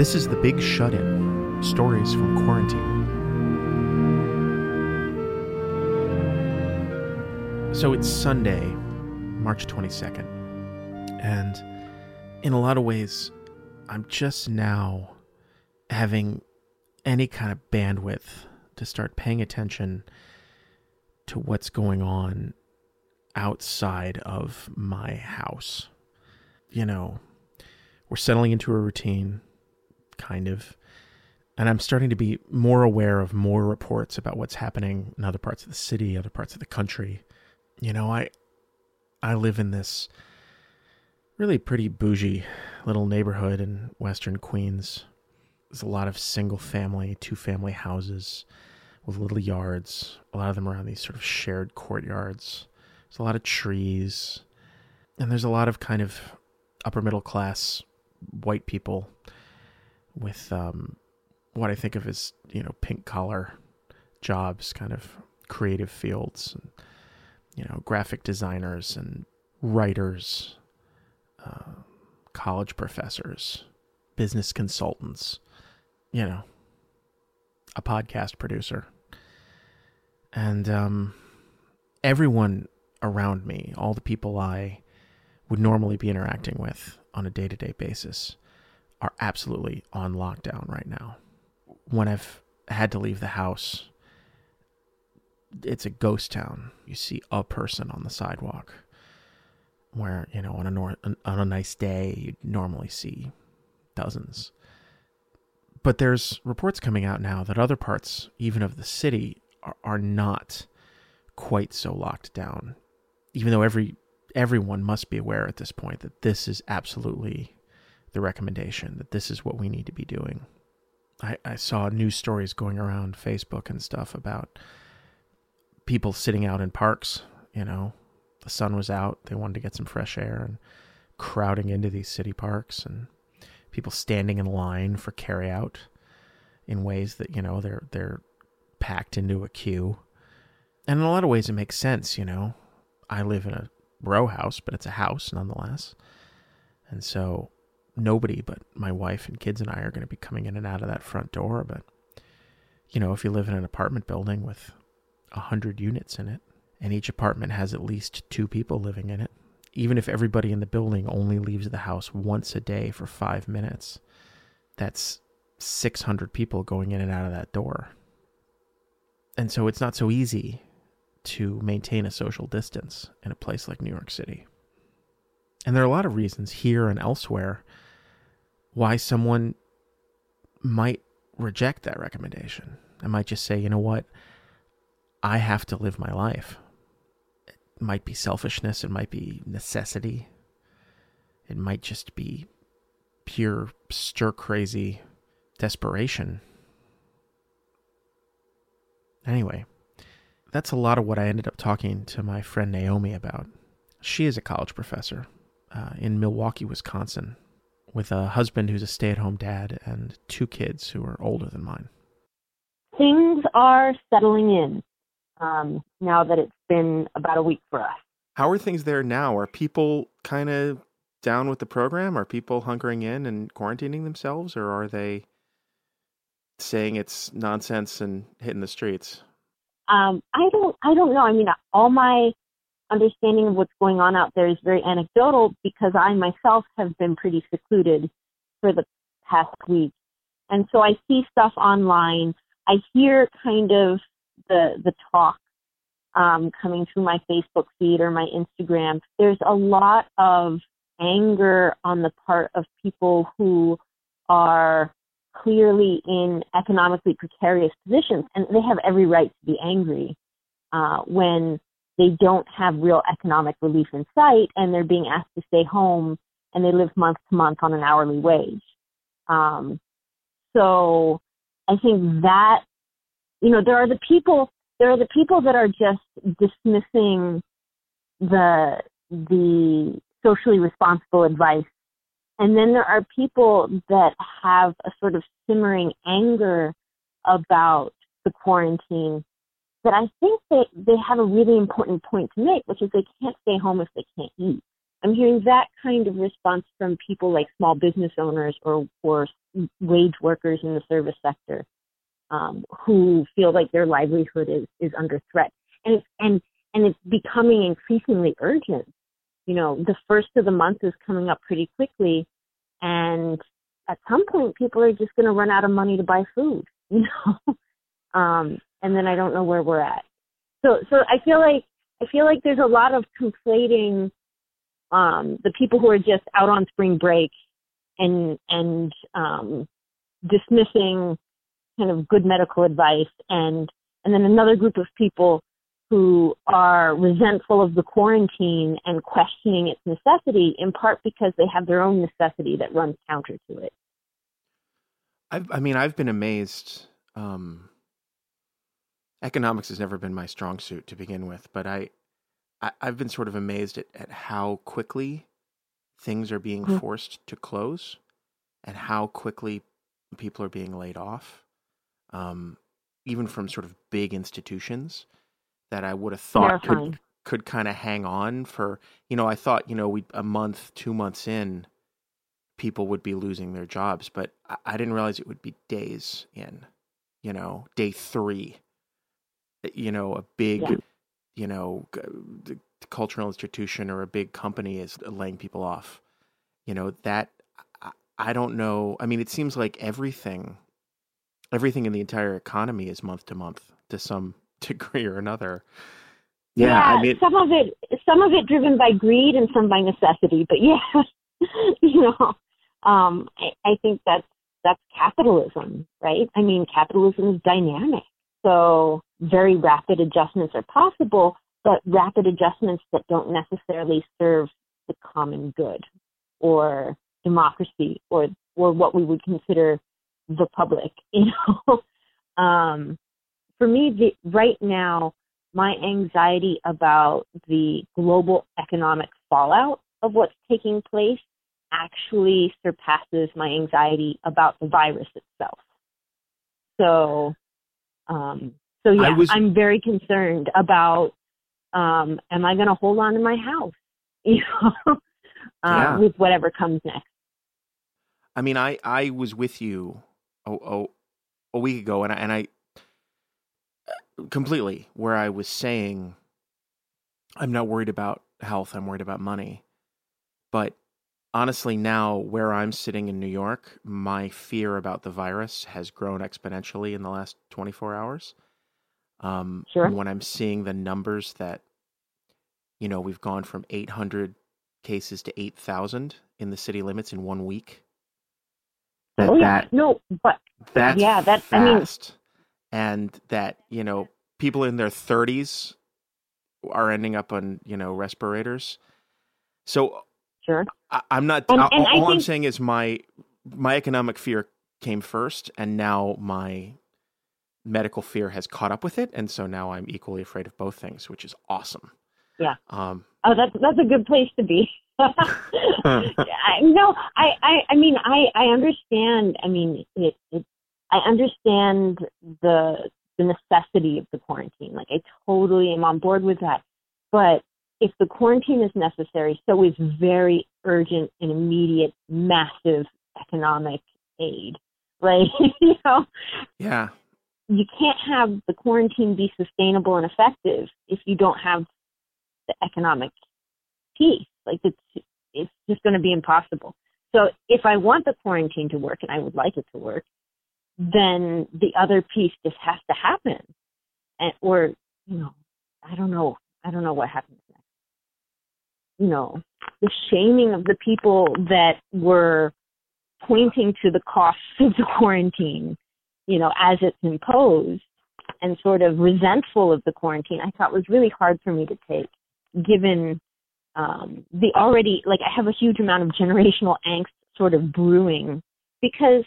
This is The Big Shut In Stories from Quarantine. So it's Sunday, March 22nd. And in a lot of ways, I'm just now having any kind of bandwidth to start paying attention to what's going on outside of my house. You know, we're settling into a routine, kind of. And I'm starting to be more aware of more reports about what's happening in other parts of the city, other parts of the country. You know, I I live in this really pretty bougie little neighborhood in western Queens. There's a lot of single family, two family houses with little yards, a lot of them around these sort of shared courtyards. There's a lot of trees, and there's a lot of kind of upper middle class white people with um, what I think of as you know pink collar jobs, kind of creative fields, and, you know graphic designers and writers, uh, college professors, business consultants, you know, a podcast producer, and um, everyone around me, all the people I would normally be interacting with on a day to day basis, are absolutely on lockdown right now. When I've had to leave the house, it's a ghost town. You see a person on the sidewalk, where you know on a nor- on a nice day you'd normally see dozens. But there's reports coming out now that other parts, even of the city, are, are not quite so locked down even though every everyone must be aware at this point that this is absolutely the recommendation that this is what we need to be doing. I, I saw news stories going around Facebook and stuff about people sitting out in parks, you know, the sun was out, they wanted to get some fresh air and crowding into these city parks and people standing in line for carry out in ways that, you know, they're they're packed into a queue. And in a lot of ways it makes sense, you know. I live in a row house, but it's a house nonetheless. And so nobody but my wife and kids and I are going to be coming in and out of that front door. But, you know, if you live in an apartment building with a hundred units in it, and each apartment has at least two people living in it, even if everybody in the building only leaves the house once a day for five minutes, that's 600 people going in and out of that door. And so it's not so easy to maintain a social distance in a place like New York City. And there are a lot of reasons here and elsewhere why someone might reject that recommendation. I might just say, you know what? I have to live my life. It might be selfishness, it might be necessity, it might just be pure stir crazy desperation. Anyway, that's a lot of what I ended up talking to my friend Naomi about. She is a college professor uh, in Milwaukee, Wisconsin, with a husband who's a stay at home dad and two kids who are older than mine. Things are settling in um, now that it's been about a week for us. How are things there now? Are people kind of down with the program? Are people hunkering in and quarantining themselves, or are they saying it's nonsense and hitting the streets? Um, I don't, I don't know. I mean, all my understanding of what's going on out there is very anecdotal because I myself have been pretty secluded for the past week, and so I see stuff online. I hear kind of the the talk um, coming through my Facebook feed or my Instagram. There's a lot of anger on the part of people who are clearly in economically precarious positions, and they have every right to be angry uh, when they don't have real economic relief in sight and they're being asked to stay home and they live month to month on an hourly wage. Um, so I think that, you know, there are the people, there are the people that are just dismissing the, the socially responsible advice and then there are people that have a sort of simmering anger about the quarantine that I think they, they have a really important point to make, which is they can't stay home if they can't eat. I'm hearing that kind of response from people like small business owners or or wage workers in the service sector um, who feel like their livelihood is is under threat, and it's, and and it's becoming increasingly urgent. You know, the first of the month is coming up pretty quickly, and at some point, people are just going to run out of money to buy food. You know, um, and then I don't know where we're at. So, so I feel like I feel like there's a lot of conflating um, the people who are just out on spring break and and um, dismissing kind of good medical advice and and then another group of people who are resentful of the quarantine and questioning its necessity in part because they have their own necessity that runs counter to it. I've, I mean, I've been amazed. Um, economics has never been my strong suit to begin with, but I, I have been sort of amazed at, at how quickly things are being mm-hmm. forced to close, and how quickly people are being laid off, um, even from sort of big institutions that I would have thought could could kind of hang on for you know I thought you know we a month two months in people would be losing their jobs but I, I didn't realize it would be days in you know day three you know a big yeah. you know cultural institution or a big company is laying people off you know that I, don't know I mean it seems like everything everything in the entire economy is month to month to some degree or another. Yeah, yeah I mean, some of it, some of it driven by greed and some by necessity. But yeah, you know, um, I, I think that's that's capitalism, right? I mean, capitalism is dynamic, so very rapid adjustments are possible, but rapid adjustments that don't necessarily serve the common good or democracy or or what we would consider the public, you know. um, for me, the, right now, my anxiety about the global economic fallout of what's taking place actually surpasses my anxiety about the virus itself. So, um, so yeah, was... I'm very concerned about, um, am I going to hold on to my house, you know, uh, yeah. with whatever comes next. I mean, I, I was with you oh, oh, a week ago and I, and I, completely where I was saying I'm not worried about health, I'm worried about money. But honestly, now where I'm sitting in New York, my fear about the virus has grown exponentially in the last 24 hours. Um, sure. When I'm seeing the numbers that, you know, we've gone from 800 cases to 8,000 in the city limits in one week. That, oh, yeah. That, no, but that's yeah, that's fast. I mean, and that you know people in their 30s are ending up on you know respirators so sure I, am not and, and all, i'm saying is my my economic fear came first and now my medical fear has caught up with it and so now i'm equally afraid of both things which is awesome yeah um oh that's that's a good place to be no I, I i mean i i understand i mean it, it I understand the the necessity of the quarantine. Like I totally am on board with that. But if the quarantine is necessary, so is very urgent and immediate, massive economic aid. Right? you know? Yeah. You can't have the quarantine be sustainable and effective if you don't have the economic piece. Like it's it's just going to be impossible. So if I want the quarantine to work, and I would like it to work, then the other piece just has to happen. And, or, you know, I don't know. I don't know what happens. You know, the shaming of the people that were pointing to the costs of the quarantine, you know, as it's imposed and sort of resentful of the quarantine, I thought was really hard for me to take, given um, the already, like, I have a huge amount of generational angst sort of brewing because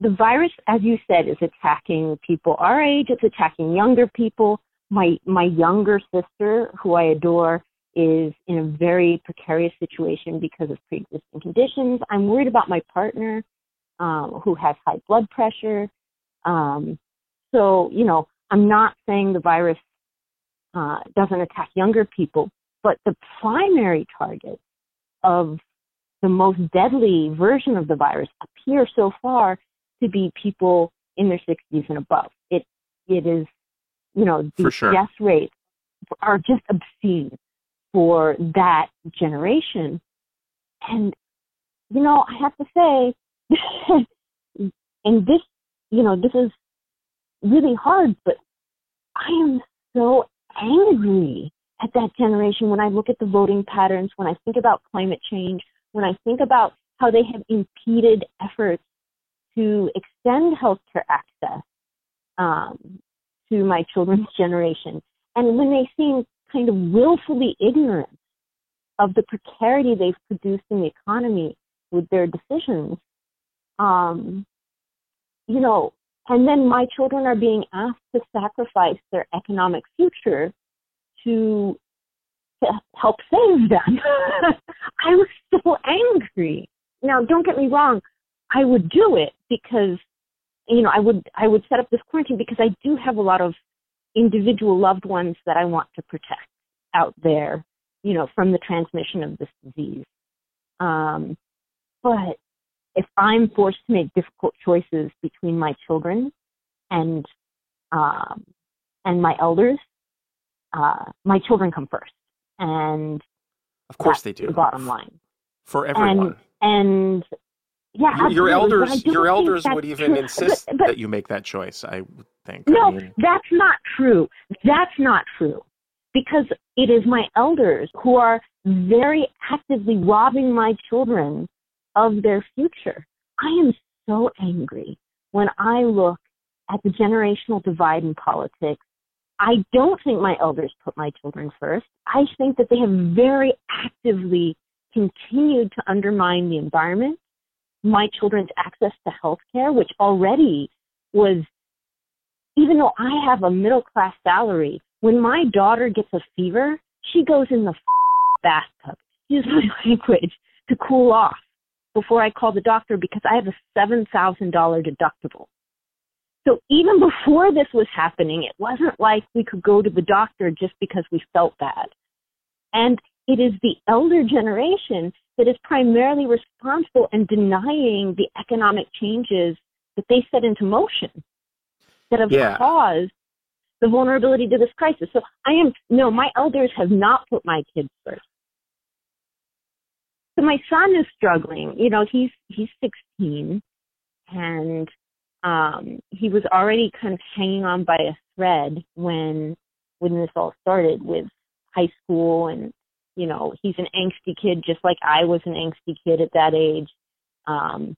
the virus, as you said, is attacking people our age. It's attacking younger people. My my younger sister, who I adore, is in a very precarious situation because of pre-existing conditions. I'm worried about my partner, um, who has high blood pressure. Um, so you know, I'm not saying the virus uh, doesn't attack younger people, but the primary target of the most deadly version of the virus appear so far to be people in their 60s and above. It it is, you know, the sure. death rates are just obscene for that generation. And you know, I have to say, and this, you know, this is really hard, but I am so angry at that generation when I look at the voting patterns, when I think about climate change, when I think about how they have impeded efforts to extend healthcare access um, to my children's generation, and when they seem kind of willfully ignorant of the precarity they've produced in the economy with their decisions, um, you know, and then my children are being asked to sacrifice their economic future to to help save them. I was so angry. Now, don't get me wrong, I would do it because you know, I would I would set up this quarantine because I do have a lot of individual loved ones that I want to protect out there, you know, from the transmission of this disease. Um, but if I'm forced to make difficult choices between my children and um, and my elders, uh, my children come first, and of course they do. The bottom line for everyone. And, and yeah, your, your elders, your elders would even true. insist but, but, that you make that choice. I would think. No, I mean, that's not true. That's not true because it is my elders who are very actively robbing my children of their future. I am so angry when I look at the generational divide in politics. I don't think my elders put my children first. I think that they have very actively continued to undermine the environment, my children's access to health care, which already was, even though I have a middle class salary, when my daughter gets a fever, she goes in the bathtub, use my language, to cool off before I call the doctor because I have a $7,000 deductible. So even before this was happening, it wasn't like we could go to the doctor just because we felt bad. And it is the elder generation that is primarily responsible in denying the economic changes that they set into motion that have yeah. caused the vulnerability to this crisis. So I am, no, my elders have not put my kids first. So my son is struggling. You know, he's he's 16, and um, he was already kind of hanging on by a thread when when this all started with high school, and you know, he's an angsty kid just like I was an angsty kid at that age. Um,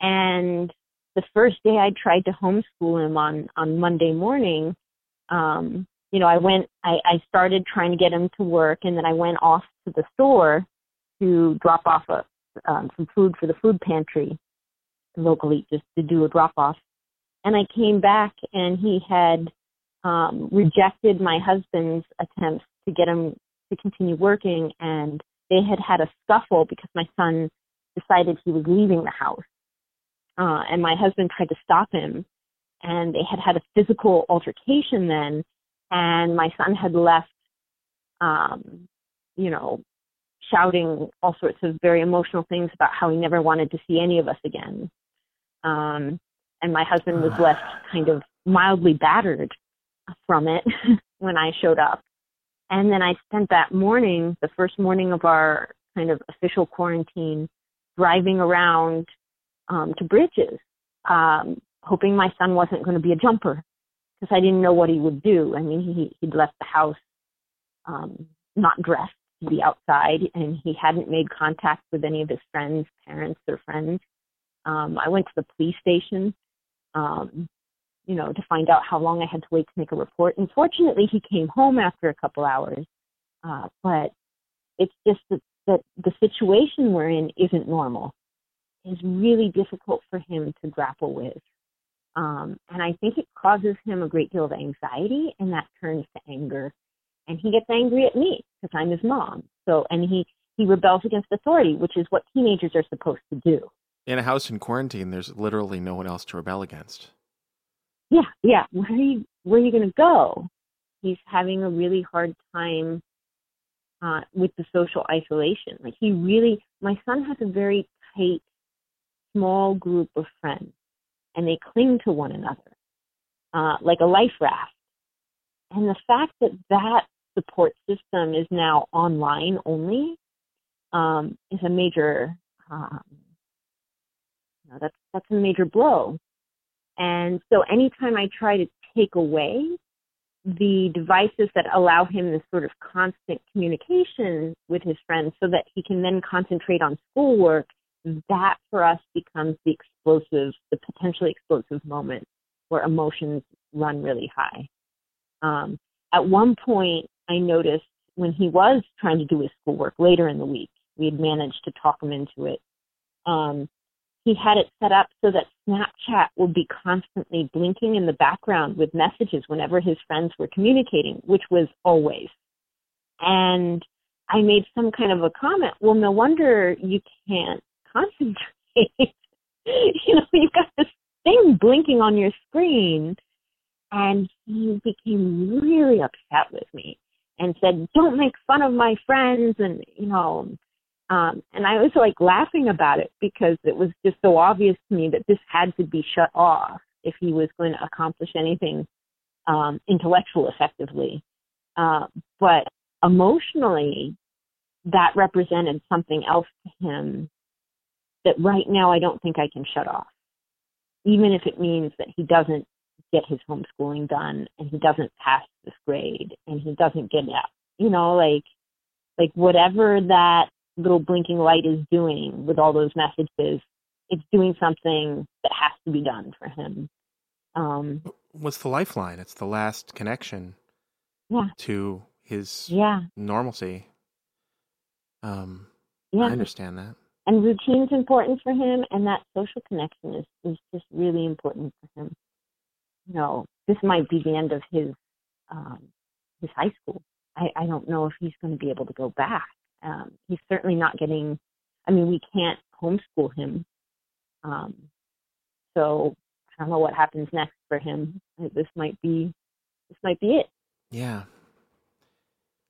and the first day I tried to homeschool him on on Monday morning, um, you know, I went, I, I started trying to get him to work, and then I went off to the store to drop off a, um, some food for the food pantry locally, just to do a drop off. And I came back, and he had um, rejected my husband's attempts to get him to continue working, and they had had a scuffle because my son decided he was leaving the house. Uh, and my husband tried to stop him, and they had had a physical altercation then, and my son had left, um, you know, shouting all sorts of very emotional things about how he never wanted to see any of us again. Um, and my husband was left kind of mildly battered from it when I showed up. And then I spent that morning, the first morning of our kind of official quarantine, driving around um, to Bridges, um, hoping my son wasn't going to be a jumper because I didn't know what he would do. I mean, he he'd left the house um, not dressed to be outside, and he hadn't made contact with any of his friends, parents, or friends. Um, I went to the police station, um, you know, to find out how long I had to wait to make a report. And fortunately, he came home after a couple hours. Uh, but it's just that, that the situation we're in isn't normal. Is really difficult for him to grapple with. Um, and I think it causes him a great deal of anxiety, and that turns to anger. And he gets angry at me because I'm his mom. So, and he he rebels against authority, which is what teenagers are supposed to do. In a house in quarantine, there's literally no one else to rebel against. Yeah, yeah. Where are you? Where are you going to go? He's having a really hard time uh, with the social isolation. Like he really, my son has a very tight, small group of friends, and they cling to one another uh, like a life raft. And the fact that that support system is now online only um, is a major, um, you know, that's that's a major blow. And so anytime I try to take away the devices that allow him this sort of constant communication with his friends so that he can then concentrate on schoolwork, that for us becomes the explosive, the potentially explosive moment where emotions run really high. Um, at one point, I noticed when he was trying to do his schoolwork later in the week, we had managed to talk him into it. Um, he had it set up so that Snapchat would be constantly blinking in the background with messages whenever his friends were communicating, which was always. And I made some kind of a comment. Well, no wonder you can't concentrate. you know, you've got this thing blinking on your screen. And he became really upset with me and said, Don't make fun of my friends. And, you know, um, and I was like laughing about it because it was just so obvious to me that this had to be shut off if he was going to accomplish anything um, intellectual effectively. Uh, but emotionally, that represented something else to him that right now I don't think I can shut off even if it means that he doesn't get his homeschooling done and he doesn't pass this grade and he doesn't get out, you know, like, like whatever that little blinking light is doing with all those messages, it's doing something that has to be done for him. Um, What's the lifeline? It's the last connection yeah. to his yeah. normalcy. Um, yeah. I understand that and routine's important for him and that social connection is is just really important for him you know this might be the end of his um his high school i i don't know if he's going to be able to go back um he's certainly not getting i mean we can't homeschool him um so i don't know what happens next for him this might be this might be it yeah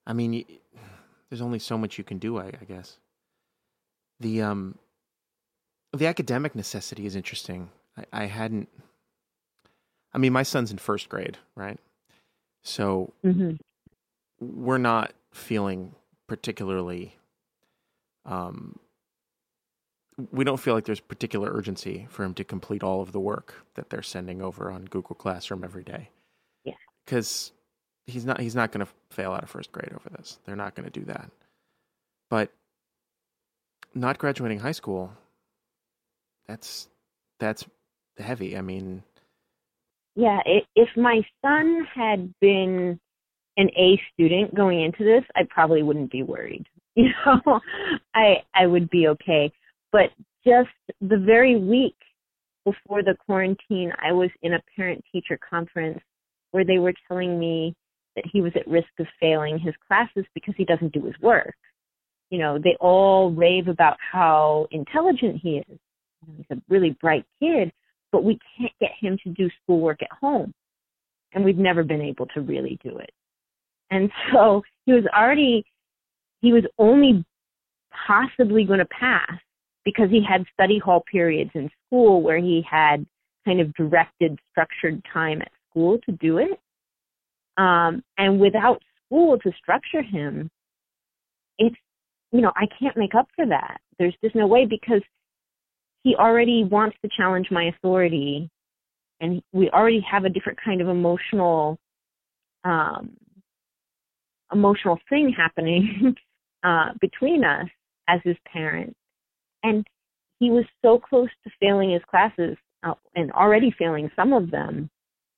i mean there's only so much you can do i, I guess the um the academic necessity is interesting. I, I hadn't. I mean, my son's in first grade, right? So mm-hmm. we're not feeling particularly. Um, we don't feel like there's particular urgency for him to complete all of the work that they're sending over on Google Classroom every day. Yeah, because he's not he's not going to fail out of first grade over this. They're not going to do that. But not graduating high school, that's that's heavy. I mean, yeah, if my son had been an A student going into this, I probably wouldn't be worried. You know, I I would be okay. But just the very week before the quarantine, I was in a parent teacher conference where they were telling me that he was at risk of failing his classes because he doesn't do his work you know, they all rave about how intelligent he is. He's a really bright kid, but we can't get him to do schoolwork at home. And we've never been able to really do it. And so he was already, he was only possibly going to pass because he had study hall periods in school where he had kind of directed structured time at school to do it. Um, and without school to structure him, it's you know, I can't make up for that. There's just no way because he already wants to challenge my authority and we already have a different kind of emotional um emotional thing happening uh between us as his parent. And he was so close to failing his classes uh, and already failing some of them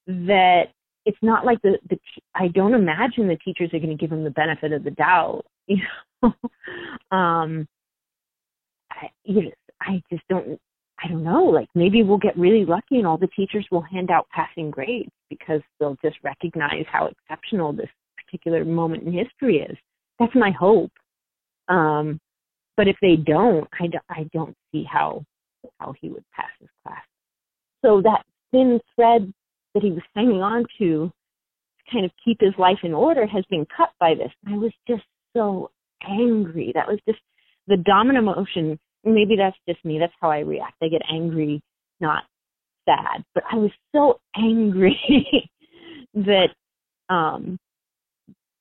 that it's not like the the I don't imagine the teachers are going to give him the benefit of the doubt you know? Um I, I just don't I don't know, like maybe we'll get really lucky and all the teachers will hand out passing grades because they'll just recognize how exceptional this particular moment in history is. That's my hope. Um, but if they don't, I, do, I don't see how how he would pass his class. So that thin thread that he was hanging on to to kind of keep his life in order has been cut by this. I was just so angry. That was just the dominant emotion. Maybe that's just me. That's how I react. I get angry, not sad. But I was so angry that um,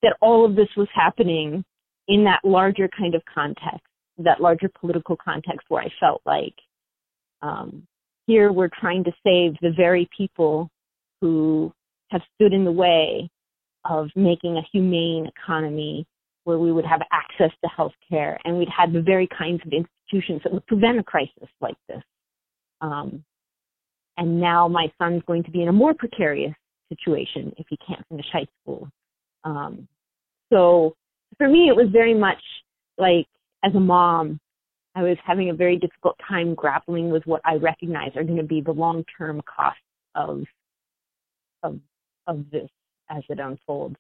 that all of this was happening in that larger kind of context, that larger political context where I felt like um, here we're trying to save the very people who have stood in the way of making a humane economy where we would have access to health care and we'd have the very kinds of institutions that would prevent a crisis like this. Um, and now my son's going to be in a more precarious situation if he can't finish high school. Um, so for me, it was very much like as a mom, I was having a very difficult time grappling with what I recognize are going to be the long-term costs of of of this as it unfolds.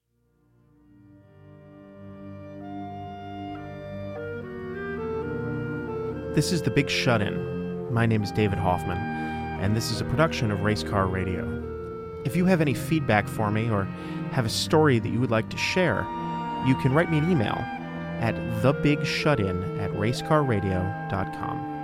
This is The Big Shut In. My name is David Hoffman, and this is a production of Racecar Radio. If you have any feedback for me or have a story that you would like to share, you can write me an email at thebigShutin at racecarradio.com.